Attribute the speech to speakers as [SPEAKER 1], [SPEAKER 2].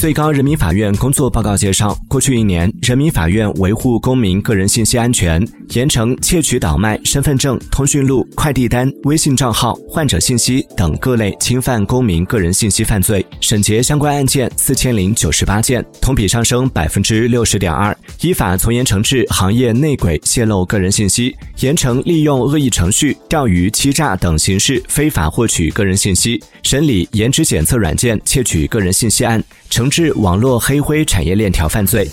[SPEAKER 1] 最高人民法院工作报告介绍，过去一年，人民法院维护公民个人信息安全，严惩窃取、倒卖身份证、通讯录、快递单、微信账号、患者信息等各类侵犯公民个人信息犯罪，审结相关案件四千零九十八件，同比上升百分之六十点二。依法从严惩治行业内鬼泄露个人信息，严惩利用恶意程序、钓鱼、欺诈等形式非法获取个人信息，审理颜值检测软件窃取个人信息案，惩致网络黑灰产业链条犯罪。